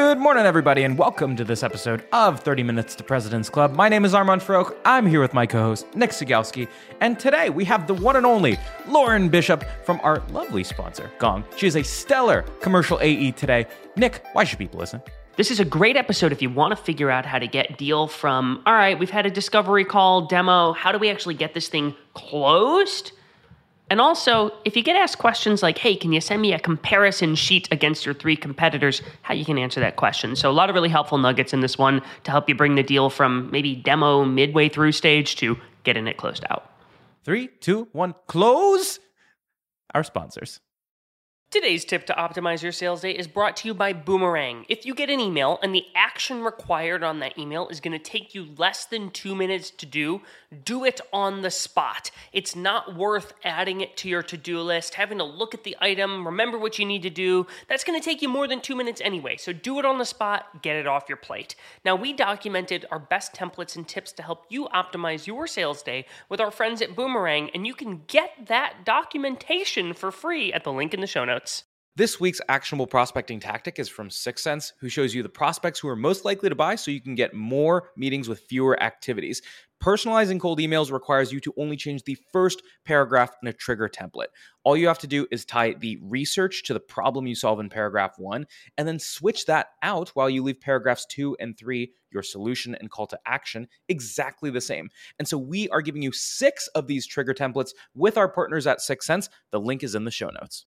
Good morning, everybody, and welcome to this episode of 30 Minutes to President's Club. My name is Armand Farrokh. I'm here with my co host, Nick Cegelski, and today we have the one and only Lauren Bishop from our lovely sponsor, Gong. She is a stellar commercial AE today. Nick, why should people listen? This is a great episode if you want to figure out how to get deal from, all right, we've had a discovery call, demo, how do we actually get this thing closed? And also, if you get asked questions like, hey, can you send me a comparison sheet against your three competitors, how you can answer that question. So, a lot of really helpful nuggets in this one to help you bring the deal from maybe demo midway through stage to getting it closed out. Three, two, one, close our sponsors. Today's tip to optimize your sales day is brought to you by Boomerang. If you get an email and the action required on that email is going to take you less than two minutes to do, do it on the spot. It's not worth adding it to your to do list, having to look at the item, remember what you need to do. That's going to take you more than two minutes anyway. So do it on the spot, get it off your plate. Now, we documented our best templates and tips to help you optimize your sales day with our friends at Boomerang, and you can get that documentation for free at the link in the show notes. This week's actionable prospecting tactic is from 6sense, who shows you the prospects who are most likely to buy so you can get more meetings with fewer activities. Personalizing cold emails requires you to only change the first paragraph in a trigger template. All you have to do is tie the research to the problem you solve in paragraph one, and then switch that out while you leave paragraphs two and three, your solution and call to action, exactly the same. And so we are giving you six of these trigger templates with our partners at 6sense. The link is in the show notes.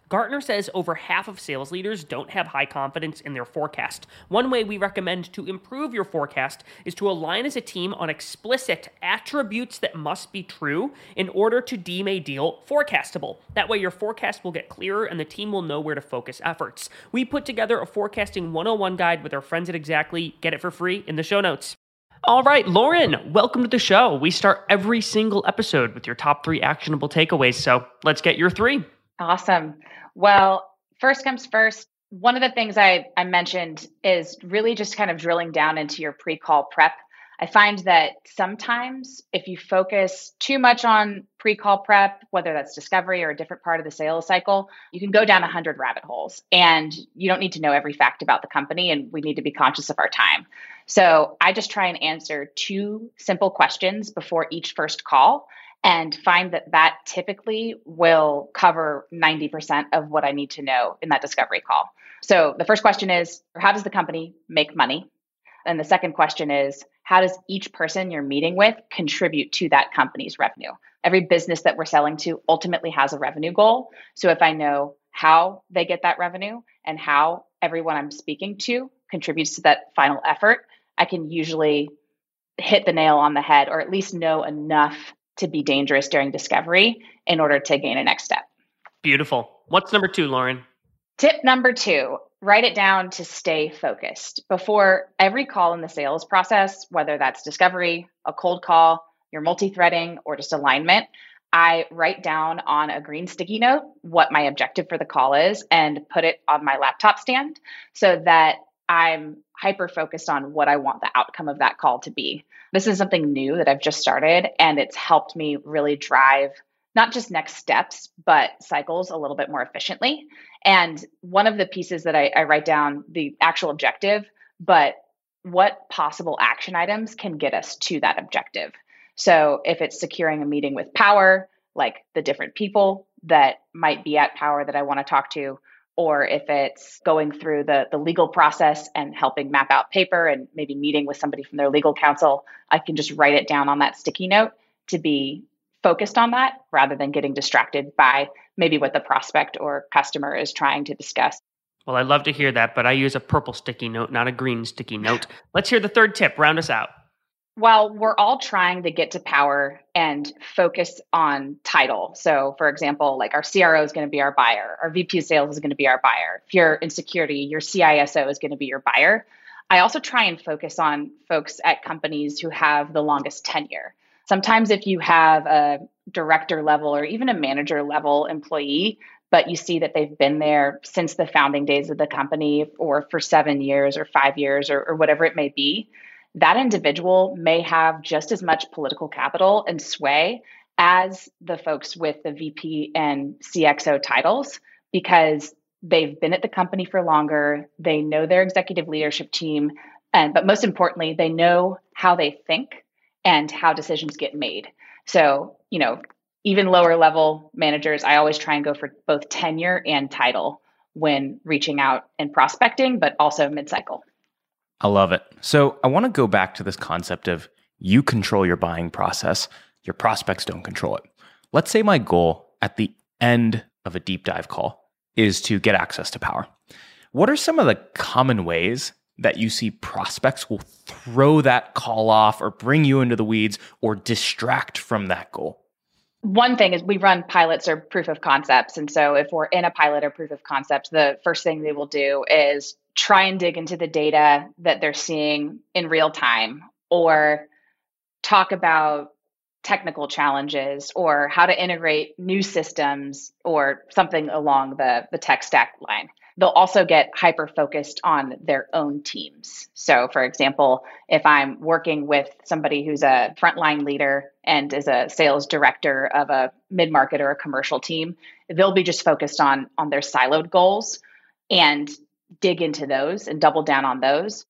Gartner says over half of sales leaders don't have high confidence in their forecast. One way we recommend to improve your forecast is to align as a team on explicit attributes that must be true in order to deem a deal forecastable. That way, your forecast will get clearer and the team will know where to focus efforts. We put together a forecasting 101 guide with our friends at Xactly. Get it for free in the show notes. All right, Lauren, welcome to the show. We start every single episode with your top three actionable takeaways. So let's get your three. Awesome. Well, first comes first. One of the things I, I mentioned is really just kind of drilling down into your pre call prep. I find that sometimes if you focus too much on pre call prep, whether that's discovery or a different part of the sales cycle, you can go down 100 rabbit holes and you don't need to know every fact about the company. And we need to be conscious of our time. So I just try and answer two simple questions before each first call and find that that typically will cover 90% of what I need to know in that discovery call. So the first question is how does the company make money? And the second question is how does each person you're meeting with contribute to that company's revenue? Every business that we're selling to ultimately has a revenue goal. So if I know how they get that revenue and how everyone I'm speaking to contributes to that final effort, I can usually hit the nail on the head or at least know enough to be dangerous during discovery in order to gain a next step. Beautiful. What's number two, Lauren? Tip number two write it down to stay focused. Before every call in the sales process, whether that's discovery, a cold call, your multi threading, or just alignment, I write down on a green sticky note what my objective for the call is and put it on my laptop stand so that I'm hyper focused on what I want the outcome of that call to be. This is something new that I've just started, and it's helped me really drive not just next steps, but cycles a little bit more efficiently. And one of the pieces that I, I write down the actual objective, but what possible action items can get us to that objective. So if it's securing a meeting with power, like the different people that might be at power that I want to talk to, or if it's going through the, the legal process and helping map out paper and maybe meeting with somebody from their legal counsel, I can just write it down on that sticky note to be focused on that rather than getting distracted by maybe what the prospect or customer is trying to discuss. Well, I'd love to hear that, but I use a purple sticky note, not a green sticky note. Let's hear the third tip. Round us out. Well, we're all trying to get to power and focus on title. So, for example, like our CRO is going to be our buyer, our VP of sales is going to be our buyer. If you're in security, your CISO is going to be your buyer. I also try and focus on folks at companies who have the longest tenure. Sometimes, if you have a director level or even a manager level employee, but you see that they've been there since the founding days of the company or for seven years or five years or, or whatever it may be, that individual may have just as much political capital and sway as the folks with the VP and CXO titles because they've been at the company for longer, they know their executive leadership team, and but most importantly, they know how they think and how decisions get made. So, you know, even lower level managers, I always try and go for both tenure and title when reaching out and prospecting, but also mid cycle. I love it. So I want to go back to this concept of you control your buying process, your prospects don't control it. Let's say my goal at the end of a deep dive call is to get access to power. What are some of the common ways that you see prospects will throw that call off or bring you into the weeds or distract from that goal? One thing is we run pilots or proof of concepts. And so if we're in a pilot or proof of concept, the first thing they will do is try and dig into the data that they're seeing in real time or talk about technical challenges or how to integrate new systems or something along the, the tech stack line. They'll also get hyper focused on their own teams. So, for example, if I'm working with somebody who's a frontline leader and is a sales director of a mid market or a commercial team, they'll be just focused on on their siloed goals and dig into those and double down on those.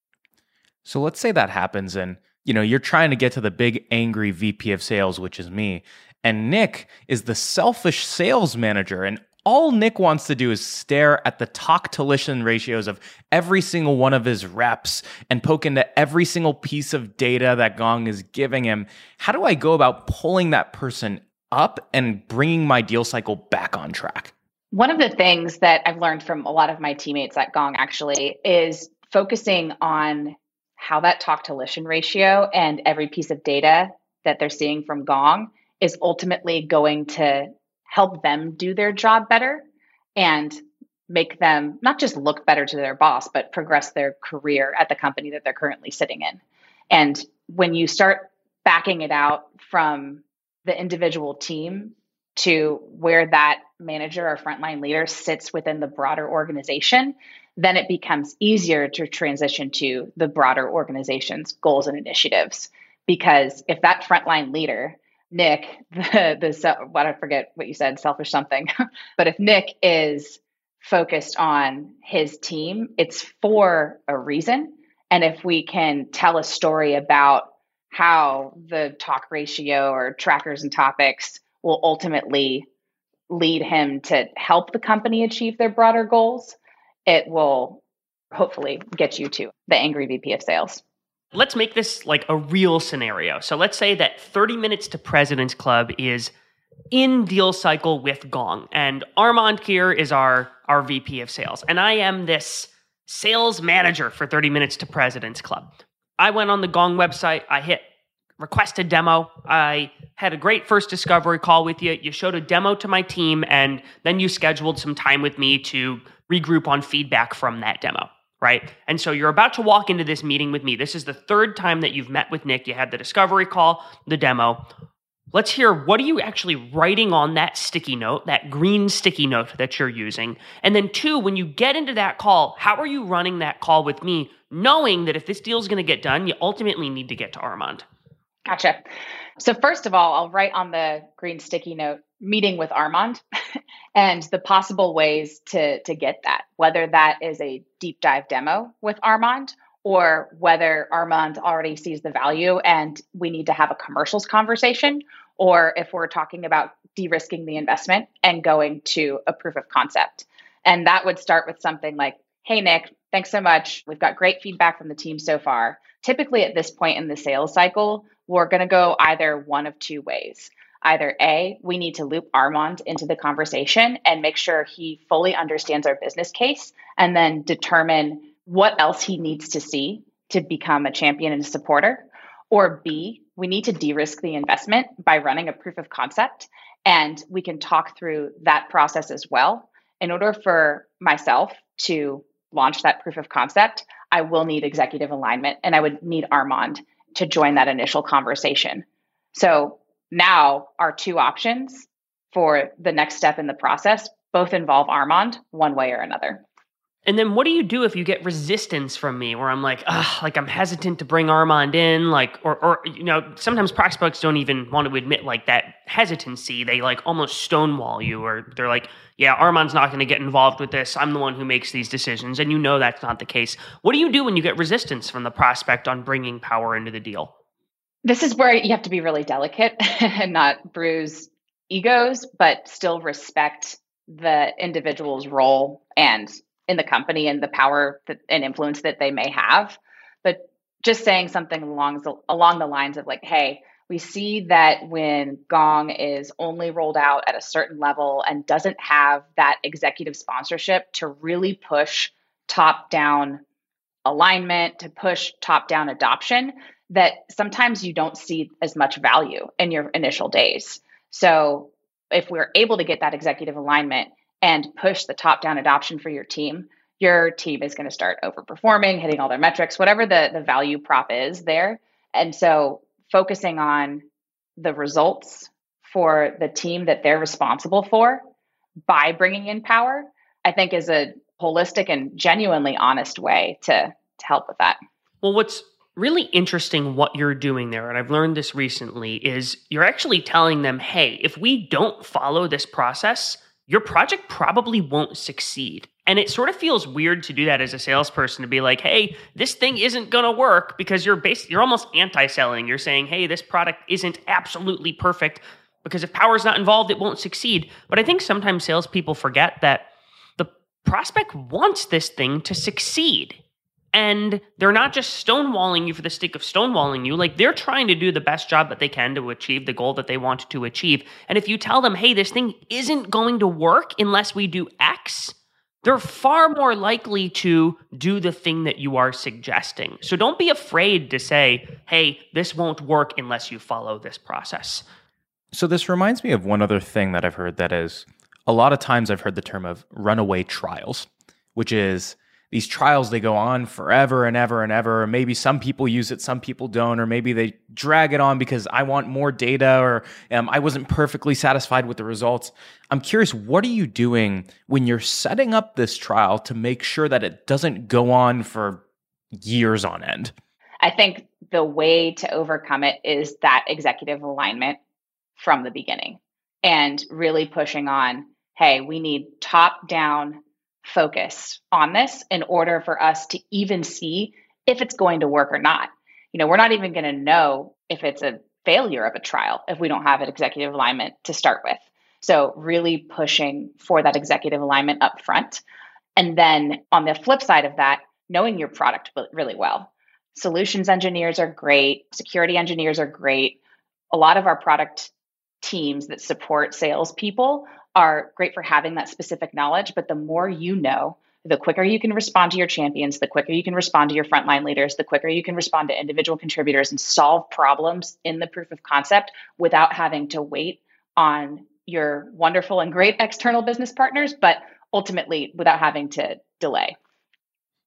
So let's say that happens and you know, you're trying to get to the big angry VP of sales, which is me. And Nick is the selfish sales manager. And all Nick wants to do is stare at the talk to listen ratios of every single one of his reps and poke into every single piece of data that Gong is giving him. How do I go about pulling that person up and bringing my deal cycle back on track? One of the things that I've learned from a lot of my teammates at Gong actually is focusing on how that talk to listen ratio and every piece of data that they're seeing from Gong is ultimately going to help them do their job better and make them not just look better to their boss, but progress their career at the company that they're currently sitting in. And when you start backing it out from the individual team to where that manager or frontline leader sits within the broader organization, then it becomes easier to transition to the broader organization's goals and initiatives. Because if that frontline leader, Nick, the the what I forget what you said, selfish something, but if Nick is focused on his team, it's for a reason. And if we can tell a story about how the talk ratio or trackers and topics will ultimately lead him to help the company achieve their broader goals, it will hopefully get you to the angry VP of sales. Let's make this like a real scenario. So let's say that 30 Minutes to President's Club is in deal cycle with Gong, and Armand here is our, our VP of sales, and I am this sales manager for 30 Minutes to President's Club. I went on the Gong website, I hit request a demo. I had a great first discovery call with you. You showed a demo to my team, and then you scheduled some time with me to regroup on feedback from that demo. Right. And so you're about to walk into this meeting with me. This is the third time that you've met with Nick. You had the discovery call, the demo. Let's hear what are you actually writing on that sticky note, that green sticky note that you're using? And then, two, when you get into that call, how are you running that call with me, knowing that if this deal is going to get done, you ultimately need to get to Armand? Gotcha. So, first of all, I'll write on the green sticky note meeting with Armand and the possible ways to, to get that, whether that is a deep dive demo with Armand or whether Armand already sees the value and we need to have a commercials conversation, or if we're talking about de risking the investment and going to a proof of concept. And that would start with something like, Hey, Nick, thanks so much. We've got great feedback from the team so far. Typically, at this point in the sales cycle, we're going to go either one of two ways. Either A, we need to loop Armand into the conversation and make sure he fully understands our business case and then determine what else he needs to see to become a champion and a supporter. Or B, we need to de risk the investment by running a proof of concept. And we can talk through that process as well. In order for myself to launch that proof of concept, I will need executive alignment and I would need Armand to join that initial conversation. So now our two options for the next step in the process both involve Armand one way or another. And then what do you do if you get resistance from me where I'm like, ah, like I'm hesitant to bring Armand in, like, or, or, you know, sometimes prospects don't even want to admit like that hesitancy. They like almost stonewall you, or they're like, yeah, Armand's not going to get involved with this. I'm the one who makes these decisions. And you know that's not the case. What do you do when you get resistance from the prospect on bringing power into the deal? This is where you have to be really delicate and not bruise egos, but still respect the individual's role and in the company and the power that, and influence that they may have. But just saying something along the, along the lines of like, hey, we see that when Gong is only rolled out at a certain level and doesn't have that executive sponsorship to really push top down alignment, to push top down adoption, that sometimes you don't see as much value in your initial days. So if we're able to get that executive alignment, and push the top down adoption for your team, your team is going to start overperforming, hitting all their metrics, whatever the, the value prop is there. And so focusing on the results for the team that they're responsible for by bringing in power, I think is a holistic and genuinely honest way to, to help with that. Well, what's really interesting what you're doing there, and I've learned this recently, is you're actually telling them, hey, if we don't follow this process, your project probably won't succeed. And it sort of feels weird to do that as a salesperson to be like, "Hey, this thing isn't going to work" because you're bas- you're almost anti-selling. You're saying, "Hey, this product isn't absolutely perfect because if power's not involved, it won't succeed." But I think sometimes salespeople forget that the prospect wants this thing to succeed and they're not just stonewalling you for the sake of stonewalling you. Like they're trying to do the best job that they can to achieve the goal that they want to achieve. And if you tell them hey this thing isn't going to work unless we do x they're far more likely to do the thing that you are suggesting. So don't be afraid to say hey this won't work unless you follow this process. So this reminds me of one other thing that i've heard that is a lot of times i've heard the term of runaway trials which is these trials they go on forever and ever and ever. Or maybe some people use it some people don't or maybe they drag it on because i want more data or um, i wasn't perfectly satisfied with the results. I'm curious what are you doing when you're setting up this trial to make sure that it doesn't go on for years on end? I think the way to overcome it is that executive alignment from the beginning and really pushing on hey we need top down focus on this in order for us to even see if it's going to work or not. You know, we're not even going to know if it's a failure of a trial if we don't have an executive alignment to start with. So, really pushing for that executive alignment up front. And then on the flip side of that, knowing your product really well. Solutions engineers are great, security engineers are great. A lot of our product teams that support salespeople are great for having that specific knowledge, but the more you know the quicker you can respond to your champions, the quicker you can respond to your frontline leaders, the quicker you can respond to individual contributors and solve problems in the proof of concept without having to wait on your wonderful and great external business partners, but ultimately without having to delay.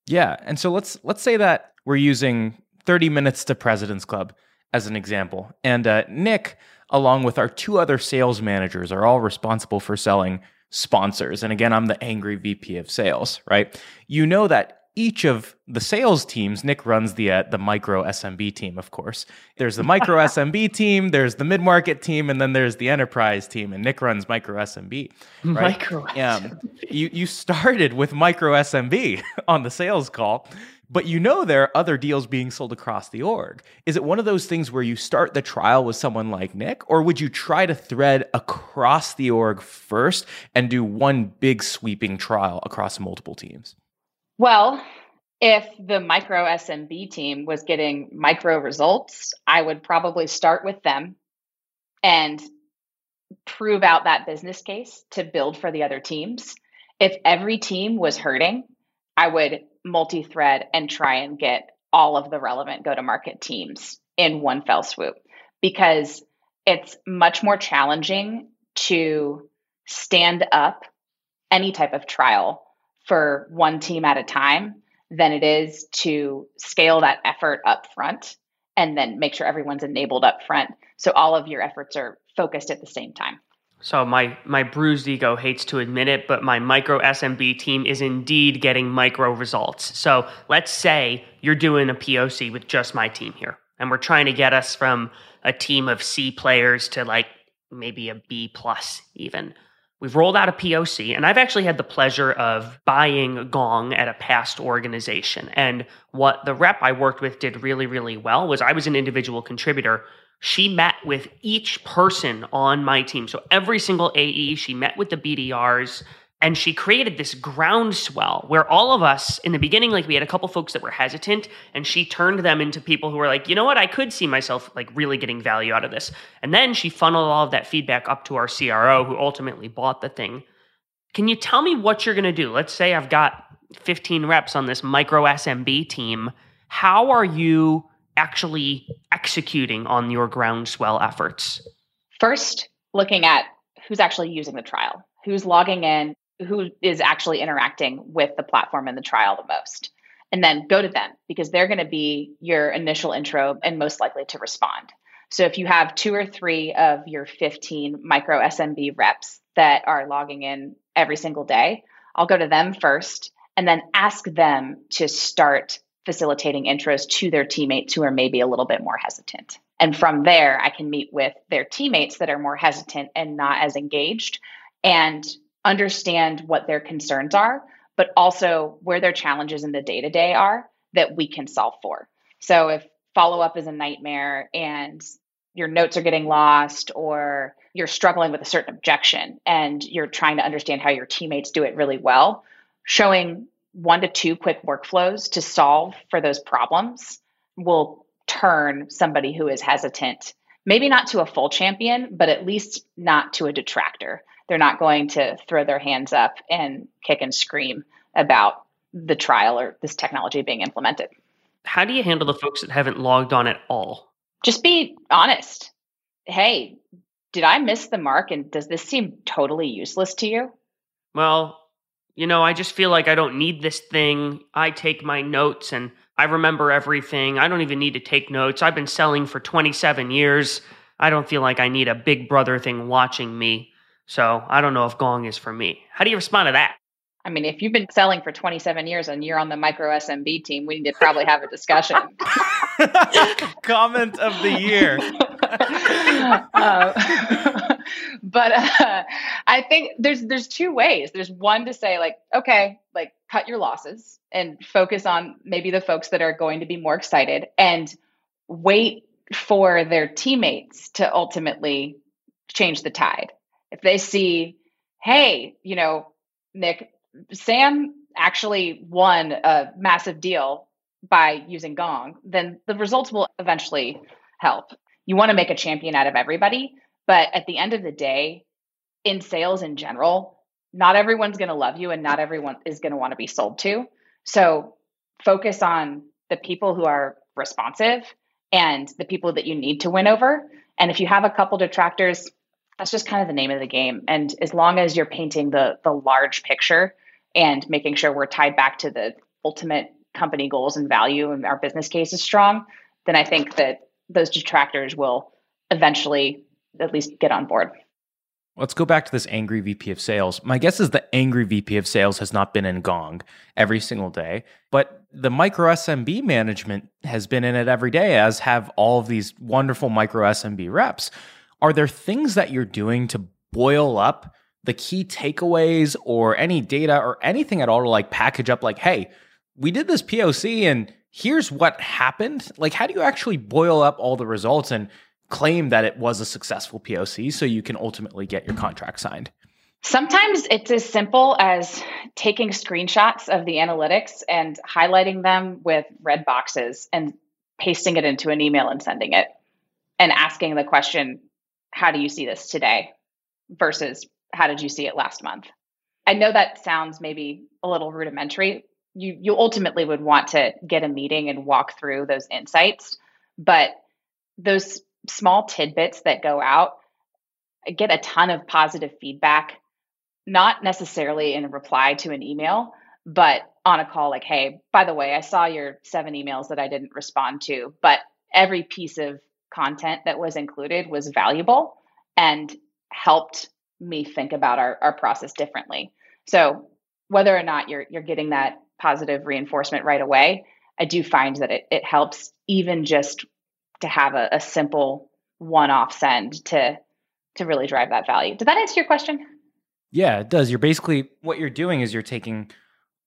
Yeah, and so let's let's say that we're using 30 minutes to President's Club as an example, and uh, Nick, along with our two other sales managers, are all responsible for selling sponsors. And again, I'm the angry VP of sales, right? You know that each of the sales teams, Nick runs the uh, the micro SMB team, of course. There's the micro SMB team, there's the mid market team, and then there's the enterprise team. And Nick runs micro SMB. Right? Micro. Um, you you started with micro SMB on the sales call, but you know there are other deals being sold across the org. Is it one of those things where you start the trial with someone like Nick, or would you try to thread across the org first and do one big sweeping trial across multiple teams? Well, if the micro SMB team was getting micro results, I would probably start with them and prove out that business case to build for the other teams. If every team was hurting, I would multi thread and try and get all of the relevant go to market teams in one fell swoop because it's much more challenging to stand up any type of trial for one team at a time than it is to scale that effort up front and then make sure everyone's enabled up front so all of your efforts are focused at the same time. So my my bruised ego hates to admit it, but my micro SMB team is indeed getting micro results. So let's say you're doing a POC with just my team here, and we're trying to get us from a team of C players to like maybe a B plus even. We've rolled out a POC, and I've actually had the pleasure of buying Gong at a past organization. And what the rep I worked with did really, really well was I was an individual contributor. She met with each person on my team. So every single AE, she met with the BDRs and she created this groundswell where all of us in the beginning like we had a couple folks that were hesitant and she turned them into people who were like you know what? I could see myself like really getting value out of this. And then she funneled all of that feedback up to our cro who ultimately bought the thing. Can you tell me what you're going to do? Let's say i've got 15 reps on this micro smb team. How are you actually executing on your groundswell efforts? First looking at who's actually using the trial who's logging in who is actually interacting with the platform in the trial the most and then go to them because they're going to be your initial intro and most likely to respond. So if you have two or three of your 15 micro smb reps that are logging in every single day i'll go to them first and then ask them to start facilitating intros to their teammates who are maybe a little bit more hesitant and from there i can meet with their teammates that are more hesitant and not as engaged and understand what their concerns are, but also where their challenges in the day to day are that we can solve for. So if follow up is a nightmare and your notes are getting lost or you're struggling with a certain objection and you're trying to understand how your teammates do it really well, showing one to two quick workflows to solve for those problems will turn somebody who is hesitant, maybe not to a full champion, but at least not to a detractor they're not going to throw their hands up and kick and scream about the trial or this technology being implemented. How do you handle the folks that haven't logged on at all? Just be honest. Hey, did I miss the mark and does this seem totally useless to you? Well, you know, I just feel like I don't need this thing. I take my notes and I remember everything. I don't even need to take notes. I've been selling for 27 years. I don't feel like I need a big brother thing watching me. So I don't know if Gong is for me. How do you respond to that? I mean, if you've been selling for 27 years and you're on the micro SMB team, we need to probably have a discussion. Comment of the year. uh, but uh, I think there's there's two ways. There's one to say like, okay, like cut your losses and focus on maybe the folks that are going to be more excited and wait for their teammates to ultimately change the tide if they see, hey, you know, Nick, Sam actually won a massive deal by using Gong, then the results will eventually help. You want to make a champion out of everybody, but at the end of the day, in sales in general, not everyone's going to love you and not everyone is going to want to be sold to. So focus on the people who are responsive and the people that you need to win over. And if you have a couple detractors, that's just kind of the name of the game. And as long as you're painting the the large picture and making sure we're tied back to the ultimate company goals and value and our business case is strong, then I think that those detractors will eventually at least get on board. Let's go back to this angry VP of sales. My guess is the angry VP of sales has not been in Gong every single day, but the micro SMB management has been in it every day, as have all of these wonderful micro SMB reps. Are there things that you're doing to boil up the key takeaways or any data or anything at all to like package up, like, hey, we did this POC and here's what happened? Like, how do you actually boil up all the results and claim that it was a successful POC so you can ultimately get your contract signed? Sometimes it's as simple as taking screenshots of the analytics and highlighting them with red boxes and pasting it into an email and sending it and asking the question, How do you see this today? versus How did you see it last month? I know that sounds maybe a little rudimentary. You, you ultimately would want to get a meeting and walk through those insights, but those small tidbits that go out get a ton of positive feedback not necessarily in reply to an email, but on a call like, hey, by the way, I saw your seven emails that I didn't respond to, but every piece of content that was included was valuable and helped me think about our, our process differently. So whether or not you're you're getting that positive reinforcement right away, I do find that it, it helps even just to have a, a simple one-off send to to really drive that value. Did that answer your question? Yeah, it does. You're basically what you're doing is you're taking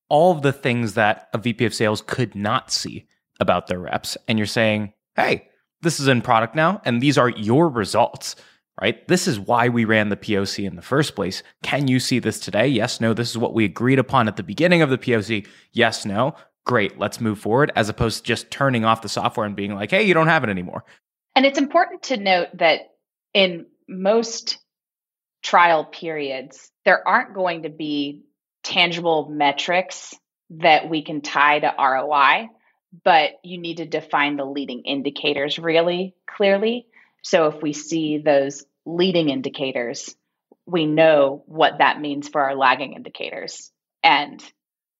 all of the things that a VP of sales could not see about their reps and you're saying, "Hey, this is in product now and these are your results." Right? This is why we ran the POC in the first place. Can you see this today? Yes, no. This is what we agreed upon at the beginning of the POC. Yes, no. Great, let's move forward as opposed to just turning off the software and being like, "Hey, you don't have it anymore." And it's important to note that in most trial periods, there aren't going to be tangible metrics that we can tie to ROI, but you need to define the leading indicators really clearly. So if we see those leading indicators, we know what that means for our lagging indicators. And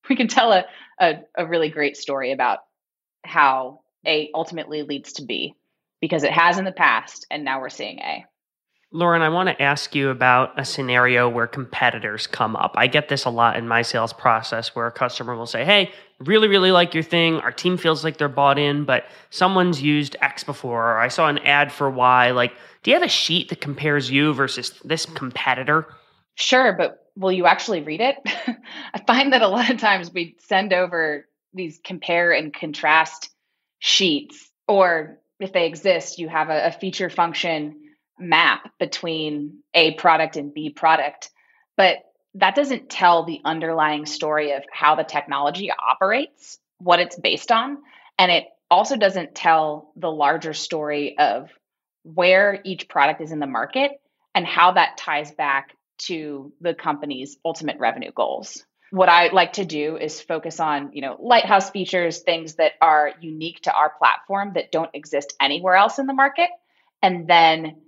we can tell a, a, a really great story about how A ultimately leads to B because it has in the past, and now we're seeing A. Lauren, I want to ask you about a scenario where competitors come up. I get this a lot in my sales process where a customer will say, Hey, really, really like your thing. Our team feels like they're bought in, but someone's used X before, or I saw an ad for Y. Like, do you have a sheet that compares you versus this competitor? Sure, but will you actually read it? I find that a lot of times we send over these compare and contrast sheets, or if they exist, you have a, a feature function map between A product and B product. But that doesn't tell the underlying story of how the technology operates, what it's based on. And it also doesn't tell the larger story of where each product is in the market and how that ties back to the company's ultimate revenue goals. What I like to do is focus on, you know, lighthouse features, things that are unique to our platform that don't exist anywhere else in the market, and then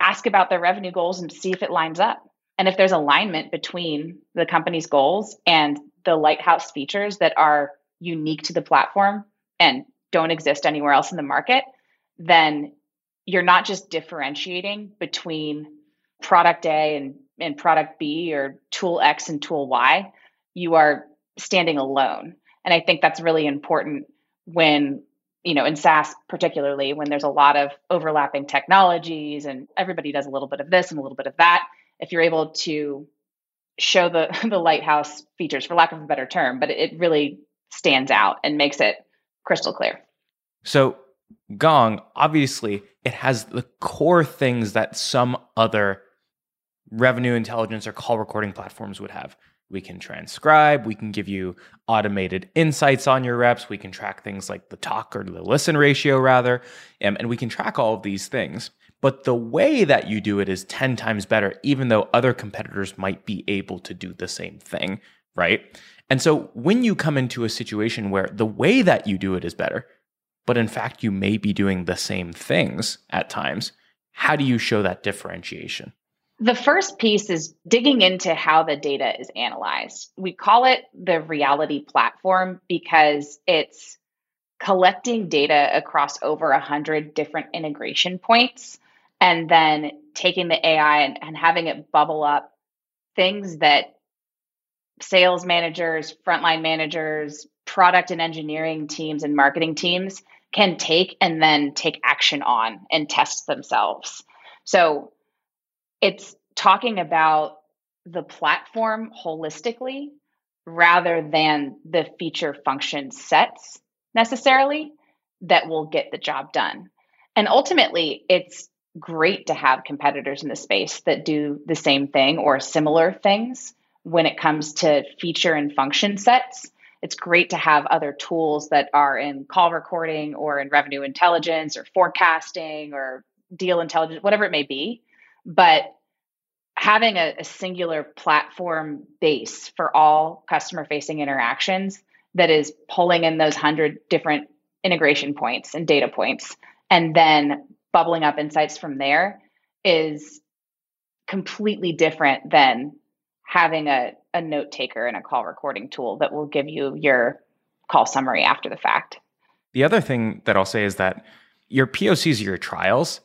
ask about their revenue goals and see if it lines up. And if there's alignment between the company's goals and the lighthouse features that are unique to the platform and don't exist anywhere else in the market, then you're not just differentiating between product A and, and product B or tool X and tool Y. You are standing alone. And I think that's really important when you know, in SaaS particularly, when there's a lot of overlapping technologies and everybody does a little bit of this and a little bit of that, if you're able to show the the lighthouse features, for lack of a better term, but it really stands out and makes it crystal clear. So Gong, obviously, it has the core things that some other revenue intelligence or call recording platforms would have. We can transcribe. We can give you automated insights on your reps. We can track things like the talk or the listen ratio, rather. And we can track all of these things. but the way that you do it is 10 times better, even though other competitors might be able to do the same thing, right? And so when you come into a situation where the way that you do it is better, but in fact you may be doing the same things at times, how do you show that differentiation? The first piece is digging into how the data is analyzed. We call it the reality platform because it's collecting data across over 100 different integration points and then taking the AI and, and having it bubble up things that sales managers, frontline managers, product and engineering teams, and marketing teams can take and then take action on and test themselves. So it's talking about the platform holistically rather than the feature function sets necessarily that will get the job done. And ultimately, it's great to have competitors in the space that do the same thing or similar things when it comes to feature and function sets. It's great to have other tools that are in call recording or in revenue intelligence or forecasting or deal intelligence, whatever it may be. But having a, a singular platform base for all customer facing interactions that is pulling in those 100 different integration points and data points and then bubbling up insights from there is completely different than having a, a note taker and a call recording tool that will give you your call summary after the fact. The other thing that I'll say is that your POCs, your trials,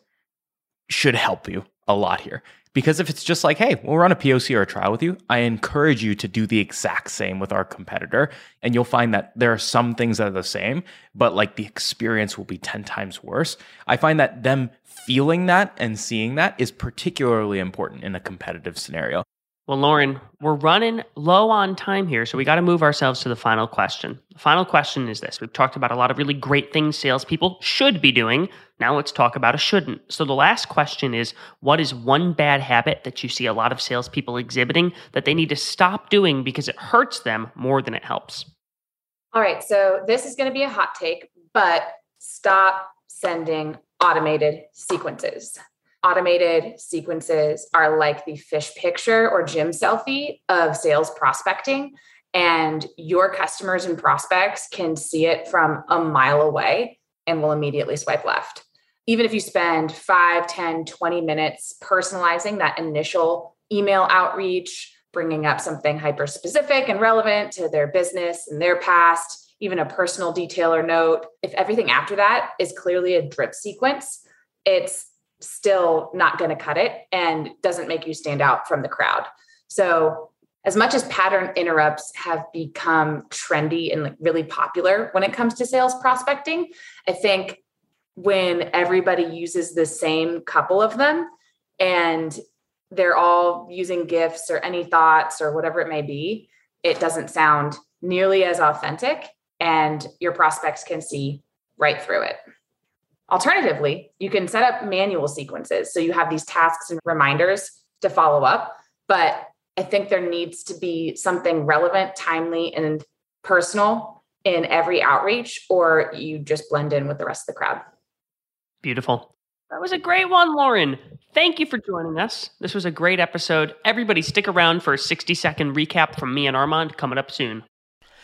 should help you a lot here. Because if it's just like, hey, we'll run a POC or a trial with you, I encourage you to do the exact same with our competitor. And you'll find that there are some things that are the same, but like the experience will be 10 times worse. I find that them feeling that and seeing that is particularly important in a competitive scenario. Well, Lauren, we're running low on time here, so we got to move ourselves to the final question. The final question is this We've talked about a lot of really great things salespeople should be doing. Now let's talk about a shouldn't. So the last question is What is one bad habit that you see a lot of salespeople exhibiting that they need to stop doing because it hurts them more than it helps? All right, so this is going to be a hot take, but stop sending automated sequences automated sequences are like the fish picture or gym selfie of sales prospecting. And your customers and prospects can see it from a mile away and will immediately swipe left. Even if you spend 5, 10, 20 minutes personalizing that initial email outreach, bringing up something hyper specific and relevant to their business and their past, even a personal detail or note, if everything after that is clearly a drip sequence, it's still not going to cut it and doesn't make you stand out from the crowd. So, as much as pattern interrupts have become trendy and like really popular when it comes to sales prospecting, I think when everybody uses the same couple of them and they're all using gifts or any thoughts or whatever it may be, it doesn't sound nearly as authentic and your prospects can see right through it. Alternatively, you can set up manual sequences. So you have these tasks and reminders to follow up. But I think there needs to be something relevant, timely, and personal in every outreach, or you just blend in with the rest of the crowd. Beautiful. That was a great one, Lauren. Thank you for joining us. This was a great episode. Everybody, stick around for a 60 second recap from me and Armand coming up soon.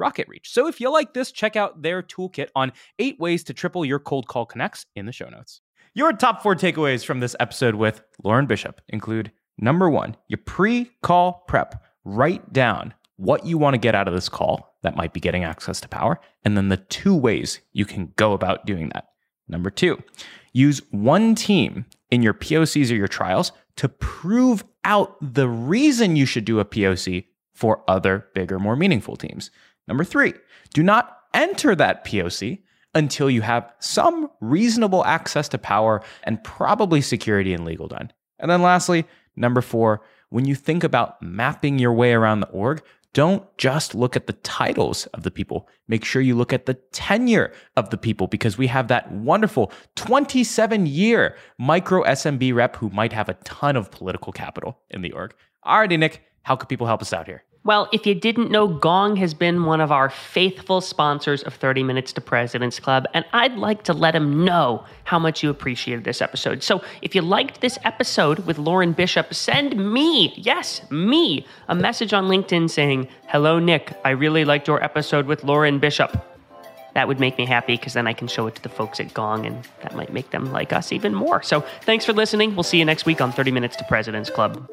RocketReach. So if you like this, check out their toolkit on eight ways to triple your cold call connects in the show notes. Your top four takeaways from this episode with Lauren Bishop include number one, your pre call prep. Write down what you want to get out of this call that might be getting access to power, and then the two ways you can go about doing that. Number two, use one team in your POCs or your trials to prove out the reason you should do a POC for other, bigger, more meaningful teams. Number three, do not enter that POC until you have some reasonable access to power and probably security and legal done. And then lastly, number four, when you think about mapping your way around the org, don't just look at the titles of the people. Make sure you look at the tenure of the people because we have that wonderful 27 year micro SMB rep who might have a ton of political capital in the org. Alrighty, Nick, how could people help us out here? Well, if you didn't know, Gong has been one of our faithful sponsors of 30 Minutes to President's Club, and I'd like to let him know how much you appreciated this episode. So if you liked this episode with Lauren Bishop, send me, yes, me, a message on LinkedIn saying, Hello, Nick, I really liked your episode with Lauren Bishop. That would make me happy because then I can show it to the folks at Gong, and that might make them like us even more. So thanks for listening. We'll see you next week on 30 Minutes to President's Club.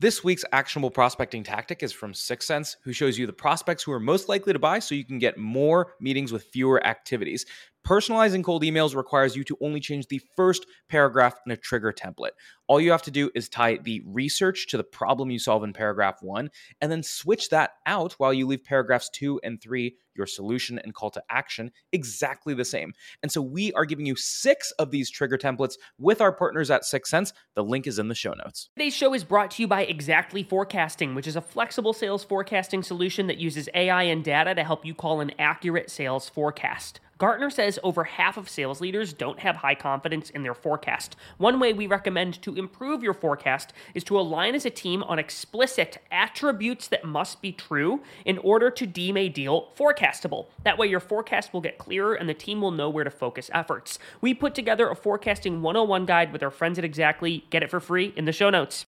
This week's actionable prospecting tactic is from 6sense, who shows you the prospects who are most likely to buy so you can get more meetings with fewer activities. Personalizing cold emails requires you to only change the first paragraph in a trigger template. All you have to do is tie the research to the problem you solve in paragraph one, and then switch that out while you leave paragraphs two and three, your solution and call to action, exactly the same. And so we are giving you six of these trigger templates with our partners at 6sense. The link is in the show notes. Today's show is brought to you by Xactly Forecasting, which is a flexible sales forecasting solution that uses AI and data to help you call an accurate sales forecast. Gartner says over half of sales leaders don't have high confidence in their forecast. One way we recommend to improve your forecast is to align as a team on explicit attributes that must be true in order to deem a deal forecastable. That way, your forecast will get clearer and the team will know where to focus efforts. We put together a forecasting 101 guide with our friends at Xactly. Get it for free in the show notes.